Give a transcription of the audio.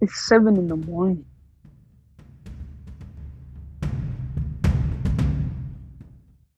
It's seven in the morning.